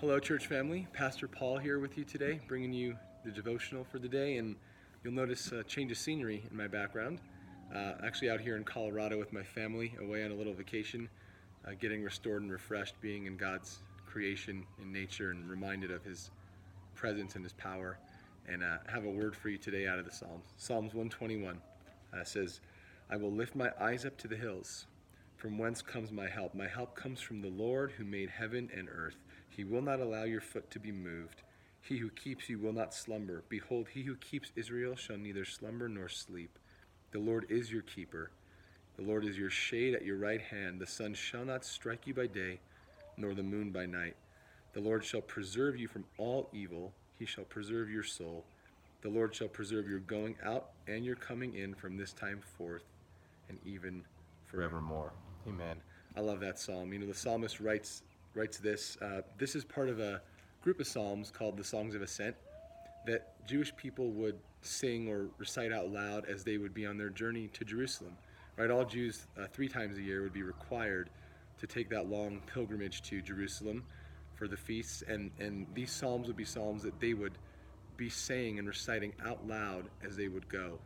Hello, church family. Pastor Paul here with you today, bringing you the devotional for the day. And you'll notice a change of scenery in my background. Uh, actually, out here in Colorado with my family, away on a little vacation, uh, getting restored and refreshed, being in God's creation and nature, and reminded of His presence and His power. And uh, have a word for you today out of the Psalms. Psalms 121 uh, says, I will lift my eyes up to the hills. From whence comes my help? My help comes from the Lord who made heaven and earth. He will not allow your foot to be moved. He who keeps you will not slumber. Behold, he who keeps Israel shall neither slumber nor sleep. The Lord is your keeper. The Lord is your shade at your right hand. The sun shall not strike you by day, nor the moon by night. The Lord shall preserve you from all evil. He shall preserve your soul. The Lord shall preserve your going out and your coming in from this time forth and even forevermore. Amen. I love that psalm. You know, the psalmist writes writes this. Uh, this is part of a group of psalms called the Songs of Ascent that Jewish people would sing or recite out loud as they would be on their journey to Jerusalem. Right, all Jews uh, three times a year would be required to take that long pilgrimage to Jerusalem for the feasts, and and these psalms would be psalms that they would be saying and reciting out loud as they would go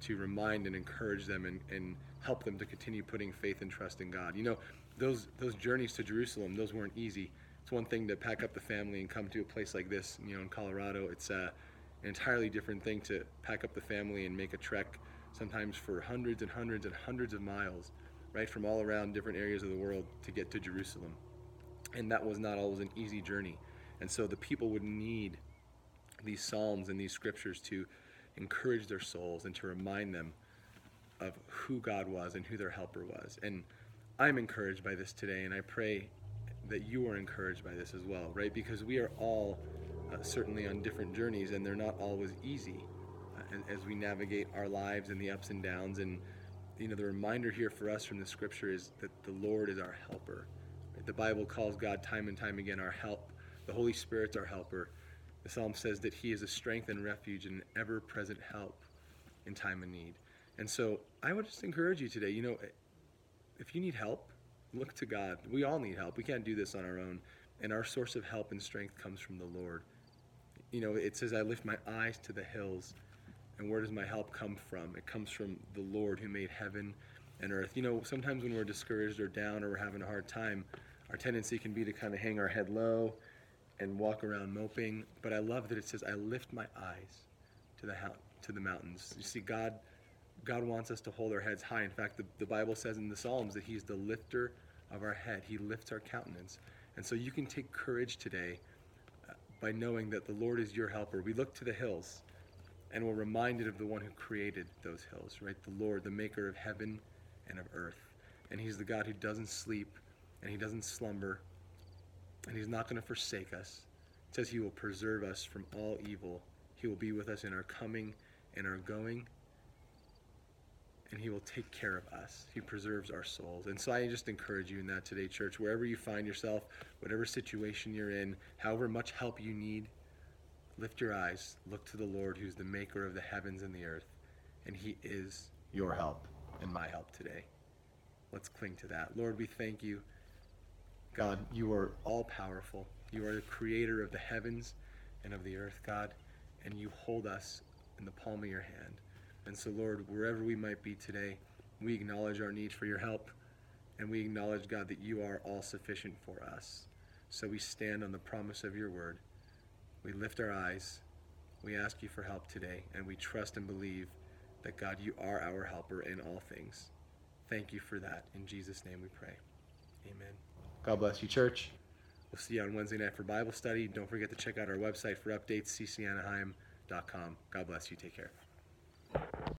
to remind and encourage them and, and help them to continue putting faith and trust in God. You know, those those journeys to Jerusalem, those weren't easy. It's one thing to pack up the family and come to a place like this, you know, in Colorado. It's uh, an entirely different thing to pack up the family and make a trek, sometimes for hundreds and hundreds and hundreds of miles, right, from all around different areas of the world to get to Jerusalem. And that was not always an easy journey. And so the people would need these psalms and these scriptures to encourage their souls and to remind them of who God was and who their helper was. And I'm encouraged by this today, and I pray that you are encouraged by this as well, right? Because we are all uh, certainly on different journeys, and they're not always easy uh, as, we navigate our lives and the ups and downs. And you know, the reminder here for us from the scripture is that the Lord is our helper. Right? The Bible calls God time and time again our help. The Holy Spirit's our helper. The psalm says that He is a strength and refuge and an ever present help in time of need. And so I would just encourage you today, you know, if you need help, look to God. We all need help. We can't do this on our own. And our source of help and strength comes from the Lord. You know, it says, I lift my eyes to the hills. And where does my help come from? It comes from the Lord who made heaven and earth. You know, sometimes when we're discouraged or down or we're having a hard time, our tendency can be to kind of hang our head low and walk around moping. But I love that it says, I lift my eyes to the, to the mountains. You see, God God wants us to hold our heads high. In fact, the, the Bible says in the Psalms that He's the lifter of our head, He lifts our countenance. And so you can take courage today uh, by knowing that the Lord is your helper. We look to the hills and we're reminded of the one who created those hills, right? The Lord, the maker of heaven and of earth. And He's the God who doesn't sleep and He doesn't slumber and He's not going to forsake us. It says He will preserve us from all evil. He will be with us in our coming and our going and He will take care of us. He preserves our souls. And so I just encourage you in that today, church, wherever you find yourself, whatever situation you're in, however much help you need, lift your eyes, look to the Lord who's the maker of the heavens and the earth, and He is your help and my help today. Let's cling to that. Lord, we thank you. God, you are all powerful. You are the creator of the heavens and of the earth, God, and you hold us in the palm of your hand. And so, Lord, wherever we might be today, we acknowledge our need for your help, and we acknowledge, God, that you are all sufficient for us. So we stand on the promise of your word. We lift our eyes. We ask you for help today, and we trust and believe that, God, you are our helper in all things. Thank you for that. In Jesus' name we pray. Amen. God bless you, church. We'll see you on Wednesday night for Bible study. Don't forget to check out our website for updates, ccanaheim.com. God bless you. Take care.